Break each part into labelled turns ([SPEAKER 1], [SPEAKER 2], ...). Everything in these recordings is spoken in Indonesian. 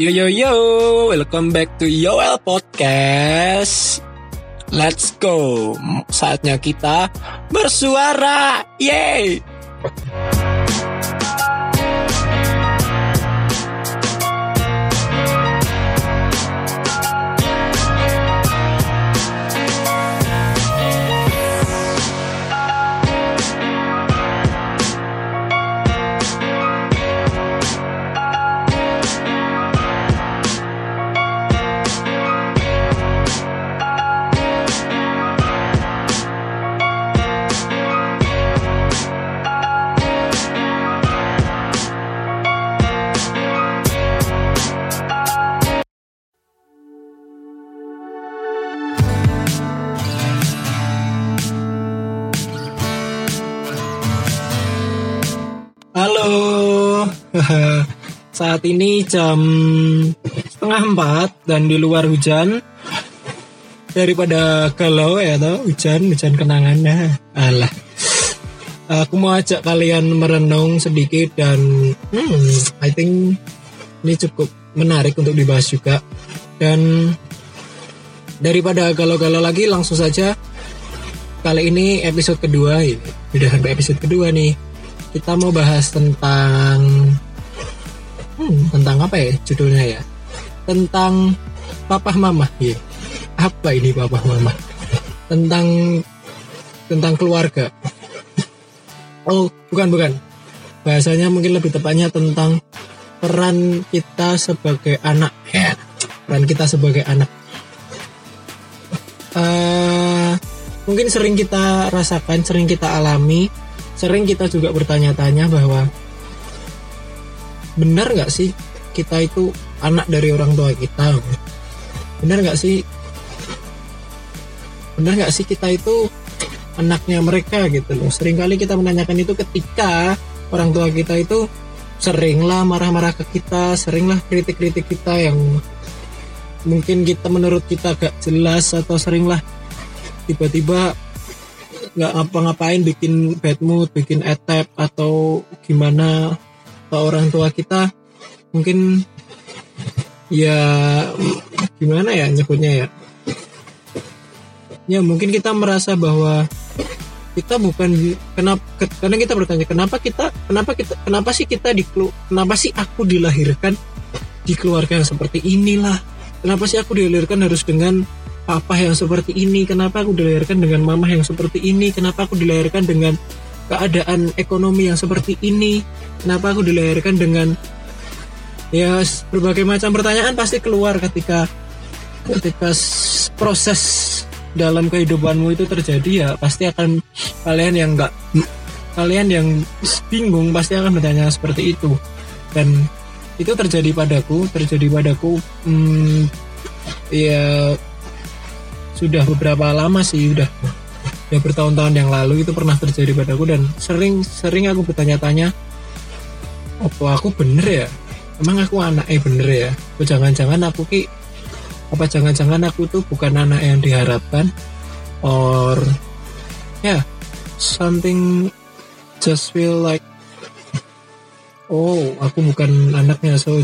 [SPEAKER 1] Yo yo yo, welcome back to Yoel Podcast. Let's go. Saatnya kita bersuara. Yeay. Saat ini jam setengah empat dan di luar hujan. Daripada galau ya toh hujan hujan kenangannya. Alah. Aku mau ajak kalian merenung sedikit dan hmm, I think ini cukup menarik untuk dibahas juga. Dan daripada galau-galau lagi langsung saja kali ini episode kedua ini udah sampai episode kedua nih kita mau bahas tentang hmm, tentang apa ya judulnya ya? Tentang papa mama ya apa ini papa mama tentang tentang keluarga. Oh bukan bukan. Bahasanya mungkin lebih tepatnya tentang peran kita sebagai anak. Ya peran kita sebagai anak. Eh, mungkin sering kita rasakan sering kita alami. Sering kita juga bertanya-tanya bahwa benar nggak sih kita itu anak dari orang tua kita? Benar nggak sih? Benar nggak sih kita itu anaknya mereka gitu loh? Seringkali kita menanyakan itu ketika orang tua kita itu seringlah marah-marah ke kita seringlah kritik-kritik kita yang mungkin kita menurut kita gak jelas atau seringlah tiba-tiba nggak ngapa-ngapain bikin bad mood, bikin etep atau gimana orang tua kita mungkin ya gimana ya nyebutnya ya? Ya mungkin kita merasa bahwa kita bukan kenapa karena kita bertanya kenapa kita kenapa kita kenapa sih kita di kenapa sih aku dilahirkan di keluarga yang seperti inilah? Kenapa sih aku dilahirkan harus dengan papa yang seperti ini? Kenapa aku dilahirkan dengan mama yang seperti ini? Kenapa aku dilahirkan dengan keadaan ekonomi yang seperti ini kenapa aku dilahirkan dengan ya berbagai macam pertanyaan pasti keluar ketika ketika proses dalam kehidupanmu itu terjadi ya pasti akan kalian yang enggak kalian yang bingung pasti akan bertanya seperti itu. Dan itu terjadi padaku terjadi padaku hmm, ya sudah beberapa lama sih udah udah bertahun-tahun yang lalu itu pernah terjadi padaku dan sering sering aku bertanya-tanya apa aku bener ya? Emang aku anak eh bener ya? Apa jangan-jangan aku ki apa jangan-jangan aku tuh bukan anak yang diharapkan? Or ya yeah, something just feel like oh aku bukan anaknya so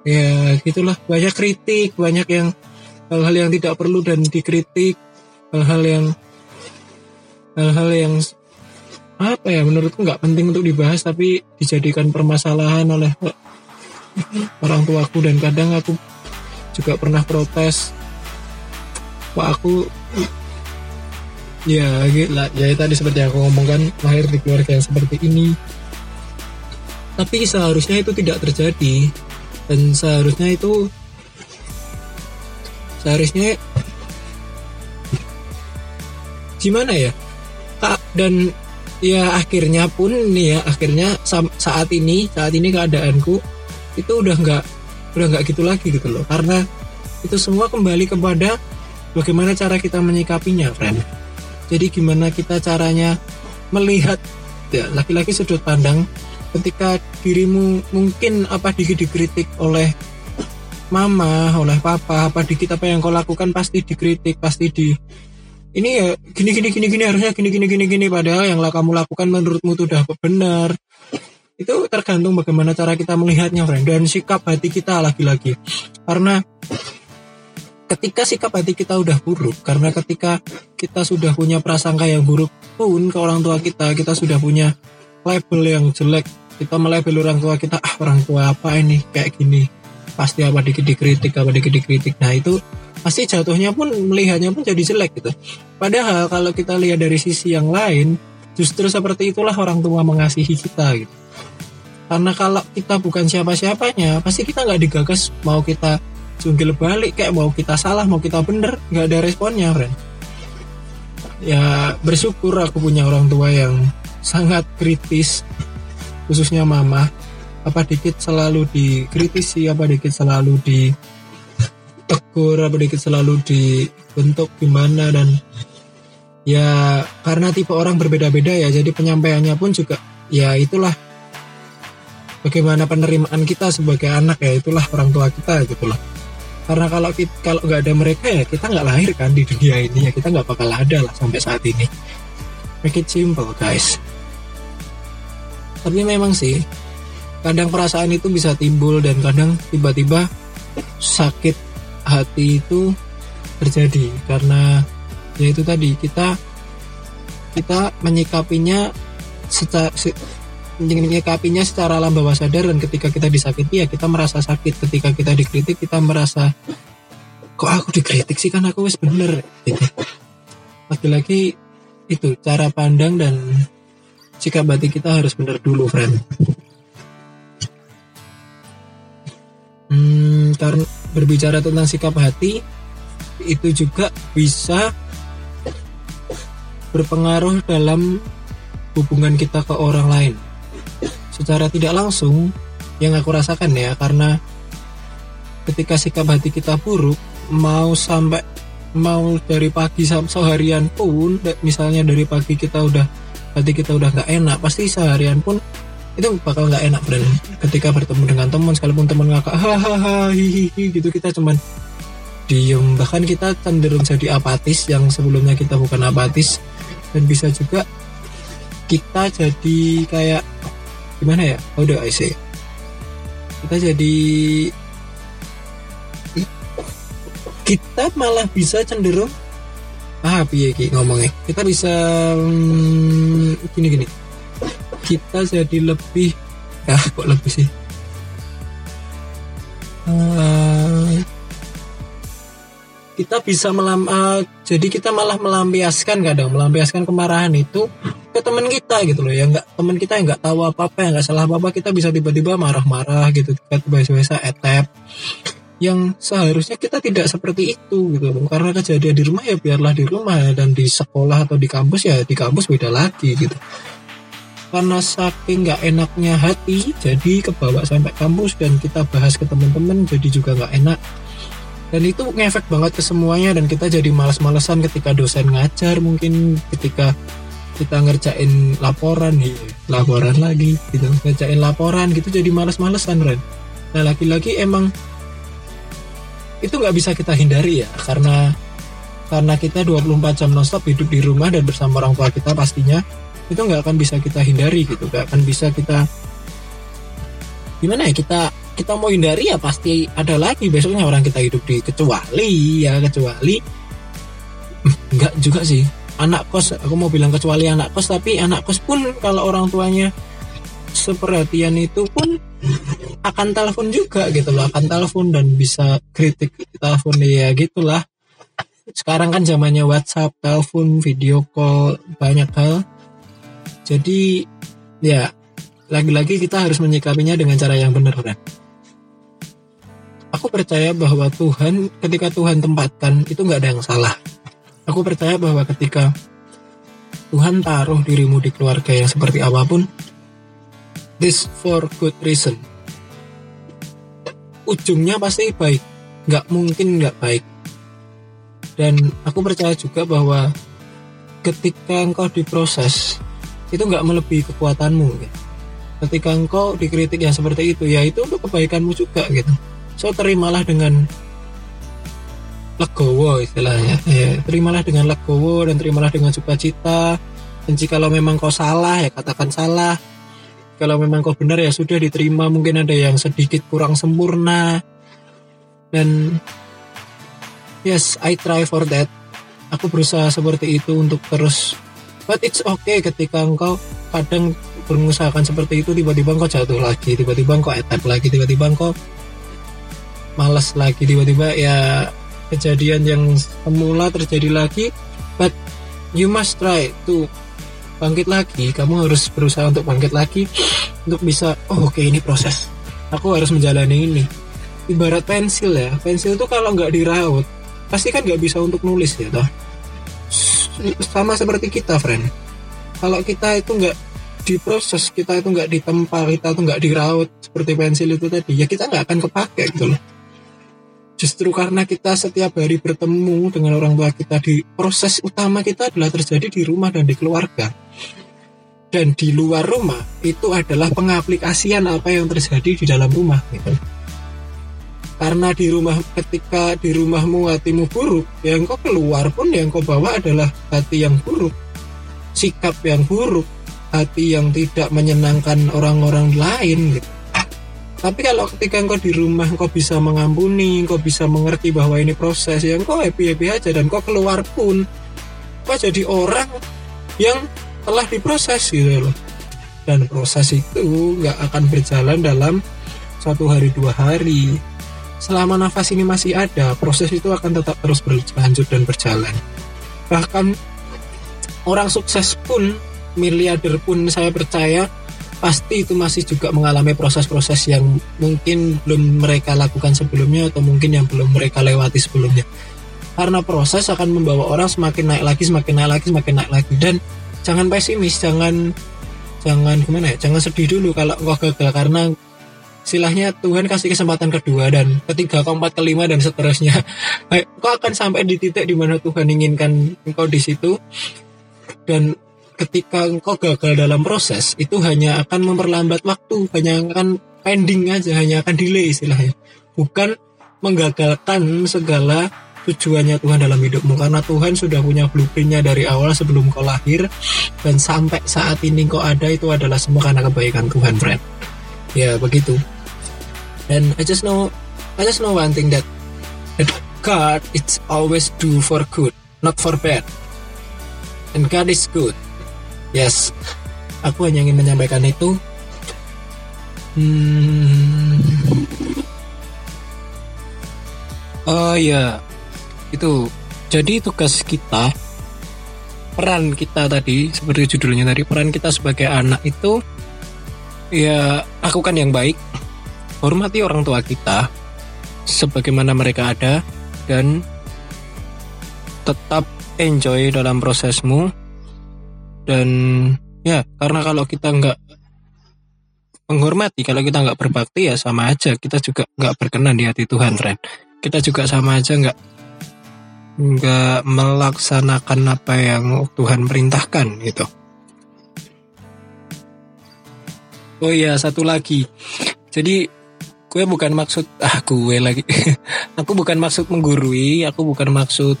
[SPEAKER 1] ya gitulah. Banyak kritik banyak yang hal-hal yang tidak perlu dan dikritik hal-hal yang hal-hal yang apa ya menurutku nggak penting untuk dibahas tapi dijadikan permasalahan oleh orang tuaku. Dan kadang aku juga pernah protes kok aku ya gitu lah. Ya tadi seperti yang aku ngomongkan lahir di keluarga yang seperti ini. Tapi seharusnya itu tidak terjadi. Dan seharusnya itu seharusnya gimana ya dan ya akhirnya pun nih ya akhirnya saat ini saat ini keadaanku itu udah nggak udah nggak gitu lagi gitu loh. Karena itu semua kembali kepada bagaimana cara kita menyikapinya friend. Jadi gimana kita caranya melihat ya laki-laki sudut pandang ketika dirimu mungkin apa dikit dikritik oleh mama, oleh papa, apa dikit apa yang kau lakukan pasti dikritik, pasti di ini ya gini gini gini gini harusnya gini gini gini gini padahal yang kamu lakukan menurutmu itu udah benar. Itu tergantung bagaimana cara kita melihatnya friend dan sikap hati kita lagi-lagi. Karena ketika sikap hati kita udah buruk karena ketika kita sudah punya prasangka yang buruk pun ke orang tua kita kita sudah punya label yang jelek kita melabel orang tua kita ah orang tua apa ini? Kayak gini. Pasti apa dikit dikritik apa dikit dikritik nah itu pasti jatuhnya pun melihatnya pun jadi jelek gitu. Padahal kalau kita lihat dari sisi yang lain justru seperti itulah orang tua mengasihi kita gitu. Karena kalau kita bukan siapa-siapanya pasti kita nggak digagas mau kita jungkil balik kayak mau kita salah mau kita bener nggak ada responnya friend ya bersyukur aku punya orang tua yang sangat kritis khususnya mama. Apa dikit selalu dikritisi apa dikit selalu ditegur dikit selalu dibentuk gimana dan ya karena tipe orang berbeda-beda ya jadi penyampaiannya pun juga ya itulah bagaimana penerimaan kita sebagai anak ya itulah orang tua kita gitu loh. Karena kalau kalau nggak ada mereka ya kita nggak lahir kan di dunia ini ya kita nggak bakal ada lah sampai saat ini. Make it simple guys. Tapi memang sih kadang perasaan itu bisa timbul dan kadang tiba-tiba sakit hati itu terjadi karena ya itu tadi kita kita menyikapinya secara menyikapinya secara alam bawah sadar dan ketika kita disakiti ya kita merasa sakit. Ketika kita dikritik kita merasa kok aku dikritik sih? Kan aku wis bener. Gitu lagi-lagi itu cara pandang dan sikap batin kita harus bener dulu friend. Hmm, karena berbicara tentang sikap hati itu juga bisa berpengaruh dalam hubungan kita ke orang lain. Secara tidak langsung yang aku rasakan ya karena ketika sikap hati kita buruk mau sampai mau dari pagi sampai seharian pun misalnya dari pagi kita udah hati kita udah nggak enak pasti seharian pun itu bakal nggak enak friend ketika bertemu dengan teman sekalipun teman ngakak hahaha hihihi gitu kita cuman diem. Bahkan kita cenderung jadi apatis yang sebelumnya kita bukan apatis. Dan bisa juga kita jadi kayak gimana ya? How do I say? Kita jadi kita malah bisa cenderung ah piye ki ngomongnya? Kita bisa hmm, gini gini kita jadi lebih ah kok lebih sih? Uh, kita bisa melam uh, jadi kita malah melampiaskan kadang melampiaskan kemarahan itu ke teman kita gitu loh ya nggak teman kita yang nggak tahu apa apa yang nggak salah apa apa kita bisa tiba-tiba marah-marah gitu tiba-tiba etep. Yang seharusnya kita tidak seperti itu gitu loh karena kejadian di rumah ya biarlah di rumah dan di sekolah atau di kampus ya di kampus beda lagi gitu karena saking nggak enaknya hati jadi kebawa sampai kampus dan kita bahas ke teman-teman jadi juga nggak enak. Dan itu ngefek banget ke semuanya dan kita jadi males-malesan ketika dosen ngajar mungkin ketika kita ngerjain laporan ya laporan lagi gitu ngerjain laporan gitu jadi males-malesan Ren. Nah lagi-lagi emang itu nggak bisa kita hindari ya karena karena kita 24 jam nonstop hidup di rumah dan bersama orang tua kita pastinya itu nggak akan bisa kita hindari gitu nggak akan bisa kita gimana ya kita kita mau hindari ya pasti ada lagi besoknya orang kita hidup di kecuali ya kecuali nggak juga sih. Anak kos aku mau bilang kecuali anak kos tapi anak kos pun kalau orang tuanya seperhatian itu pun akan telepon juga gitu loh akan telepon dan bisa kritik telepon ya gitulah. Sekarang kan zamannya WhatsApp telepon video call banyak hal jadi ya lagi-lagi kita harus menyikapinya dengan cara yang benar kan aku percaya bahwa Tuhan ketika Tuhan tempatkan itu nggak ada yang salah Aku percaya bahwa ketika Tuhan taruh dirimu di keluarga yang seperti apa pun, this for good reason. Ujungnya pasti baik, nggak mungkin nggak baik. Dan aku percaya juga bahwa ketika engkau diproses, itu nggak melebihi kekuatanmu. Gitu. Ketika engkau dikritik yang seperti itu, ya itu untuk kebaikanmu juga gitu. So terimalah dengan legowo istilahnya ya, terimalah dengan legowo dan terimalah dengan sukacita dan lo memang kau salah ya katakan salah kalau memang kau benar ya sudah diterima mungkin ada yang sedikit kurang sempurna dan yes I try for that aku berusaha seperti itu untuk terus but it's okay ketika engkau kadang berusahakan seperti itu tiba-tiba engkau jatuh lagi tiba-tiba engkau etap lagi tiba-tiba engkau malas lagi tiba-tiba ya kejadian yang semula terjadi lagi. But you must try to bangkit lagi. Kamu harus berusaha untuk bangkit lagi untuk bisa oh oke okay, ini proses. Aku harus menjalani ini. Ibarat pensil ya. Pensil itu kalau nggak diraut pasti kan nggak bisa untuk nulis ya toh sama seperti kita friend. Kalau kita itu nggak diproses kita itu nggak ditempa kita itu nggak diraut seperti pensil itu tadi ya kita nggak akan kepake gitu loh. Justru karena kita setiap hari bertemu dengan orang tua kita di proses utama kita adalah terjadi di rumah dan di keluarga. Dan di luar rumah itu adalah pengaplikasian apa yang terjadi di dalam rumah gitu karena di rumah ketika di rumahmu hatimu buruk yang kau keluar pun yang kau bawa adalah hati yang buruk. Sikap yang buruk hati yang tidak menyenangkan orang-orang lain gitu. Tapi kalau ketika engkau di rumah engkau bisa mengampuni engkau bisa mengerti bahwa ini proses yang engkau happy happy aja dan kau keluar pun kau jadi orang yang telah diproses gitu loh. Dan proses itu nggak akan berjalan dalam satu hari dua hari selama nafas ini masih ada, proses itu akan tetap terus berlanjut dan berjalan. Bahkan orang sukses pun, miliarder pun saya percaya pasti itu masih juga mengalami proses-proses yang mungkin belum mereka lakukan sebelumnya atau mungkin yang belum mereka lewati sebelumnya. Karena proses akan membawa orang semakin naik lagi, semakin naik lagi, semakin naik lagi dan jangan pesimis, jangan jangan gimana ya, jangan sedih dulu kalau kau gagal karena silahnya Tuhan kasih kesempatan kedua dan ketiga, keempat, kelima dan seterusnya. Kau akan sampai di titik di mana Tuhan inginkan engkau di situ dan ketika engkau gagal dalam proses itu hanya akan memperlambat waktu, hanya akan pending aja, hanya akan delay istilahnya. Bukan menggagalkan segala tujuannya Tuhan dalam hidupmu karena Tuhan sudah punya blueprintnya dari awal sebelum kau lahir dan sampai saat ini kau ada itu adalah semua karena kebaikan Tuhan friend ya begitu and I just know I just know one thing that that God it's always do for good not for bad. And God is good. Yes. Aku hanya ingin menyampaikan itu. Hmm. oh ya itu jadi tugas kita peran kita tadi seperti judulnya tadi peran kita sebagai anak itu ya lakukan yang baik hormati orang tua kita sebagaimana mereka ada dan tetap enjoy dalam prosesmu. Dan ya karena kalau kita nggak menghormati kalau kita nggak berbakti ya sama aja. Kita juga nggak berkenan di hati Tuhan friend kita juga sama aja nggak nggak melaksanakan apa yang Tuhan perintahkan gitu. Oh iya satu lagi. Jadi gue bukan maksud ah gue lagi. Aku bukan maksud menggurui aku bukan maksud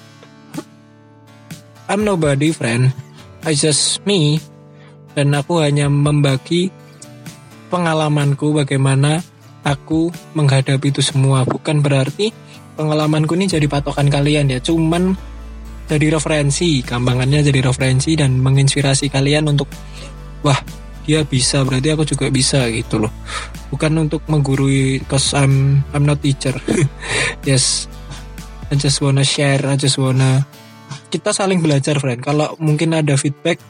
[SPEAKER 1] I'm nobody friend. I just me. Dan aku hanya membagi pengalamanku bagaimana aku menghadapi itu semua. Bukan berarti pengalamanku ini jadi patokan kalian ya. Cuman jadi referensi gampangannya jadi referensi dan menginspirasi kalian untuk wah dia bisa. Berarti aku juga bisa gitu loh. Bukan untuk menggurui cause I'm I'm not teacher. Yes. I just wanna share I just wanna kita saling belajar friend. Kalau mungkin ada feedback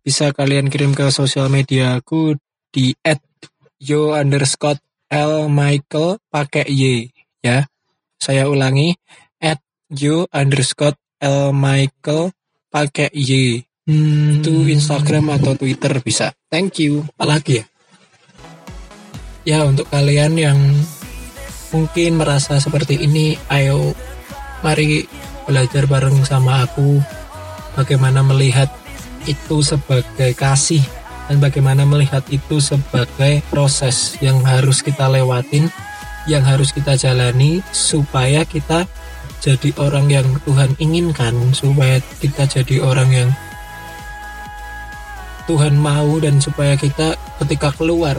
[SPEAKER 1] bisa kalian kirim ke sosial media aku di at yo underscore l michael pakai y ya. Saya ulangi at yo underscore l michael pakai y. Hmm. Itu Instagram atau Twitter bisa. Thank you. Apalagi ya? Ya untuk kalian yang mungkin merasa seperti ini, ayo mari belajar bareng sama aku bagaimana melihat itu sebagai kasih dan bagaimana melihat itu sebagai proses yang harus kita lewatin, yang harus kita jalani supaya kita jadi orang yang Tuhan inginkan, supaya kita jadi orang yang Tuhan mau dan supaya kita ketika keluar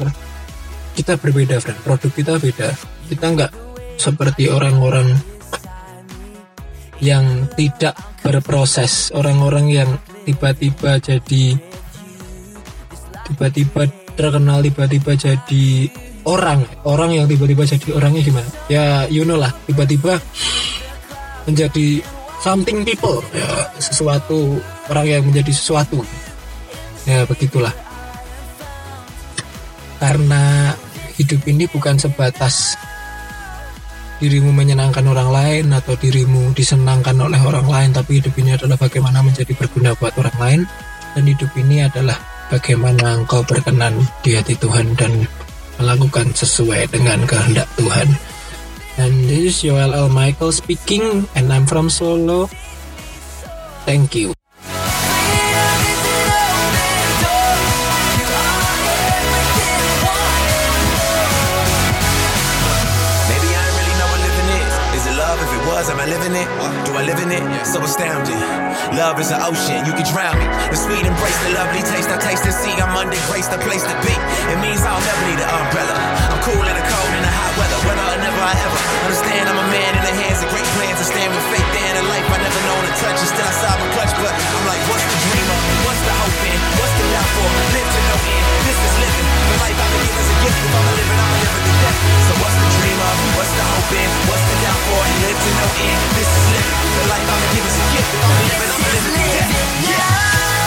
[SPEAKER 1] kita berbeda friend produk kita beda. Kita nggak seperti orang-orang yang tidak berproses. Orang-orang yang tiba-tiba jadi tiba-tiba terkenal tiba-tiba jadi orang. Orang yang tiba-tiba jadi orangnya gimana? Ya you know lah. Tiba-tiba menjadi something people. Ya sesuatu orang yang menjadi sesuatu ya begitulah. Karena hidup ini bukan sebatas dirimu menyenangkan orang lain atau dirimu disenangkan oleh orang lain tapi hidup ini adalah bagaimana menjadi berguna buat orang lain. Dan hidup ini adalah bagaimana engkau berkenan di hati Tuhan dan melakukan sesuai dengan kehendak Tuhan. And this is Joel L. Michael speaking and I'm from Solo. Thank you
[SPEAKER 2] I living it? Do I live in it? So astounding. Love is an ocean, you can drown me. The sweet embrace, the lovely taste. I taste and see. I'm under grace, the place to be. It means I'll never need an umbrella. I'm cool in the cold and the hot weather. Whether or never I ever understand, I'm a man in the hands of great plans. I stand with faith there in a life I never known to touch. And still I saw my clutch, but I'm like, what's for, live to no end. This is living. The life I've been given is a gift. If I'm living, I'm living to death. So what's the dream of? What's the hope in? What's the doubt for? Live to no end. This is living. The life I've been given is a gift. If I'm living, I'm living to death. Yeah.